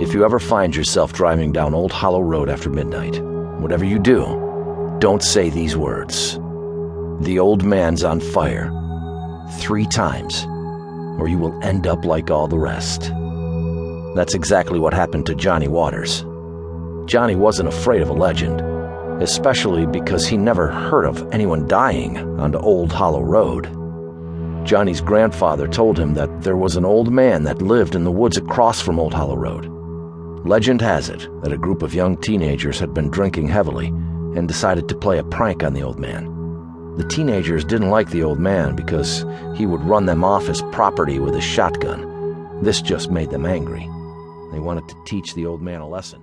If you ever find yourself driving down Old Hollow Road after midnight, whatever you do, don't say these words. The old man's on fire. Three times, or you will end up like all the rest. That's exactly what happened to Johnny Waters. Johnny wasn't afraid of a legend, especially because he never heard of anyone dying on Old Hollow Road. Johnny's grandfather told him that there was an old man that lived in the woods across from Old Hollow Road. Legend has it that a group of young teenagers had been drinking heavily and decided to play a prank on the old man. The teenagers didn't like the old man because he would run them off his property with a shotgun. This just made them angry. They wanted to teach the old man a lesson.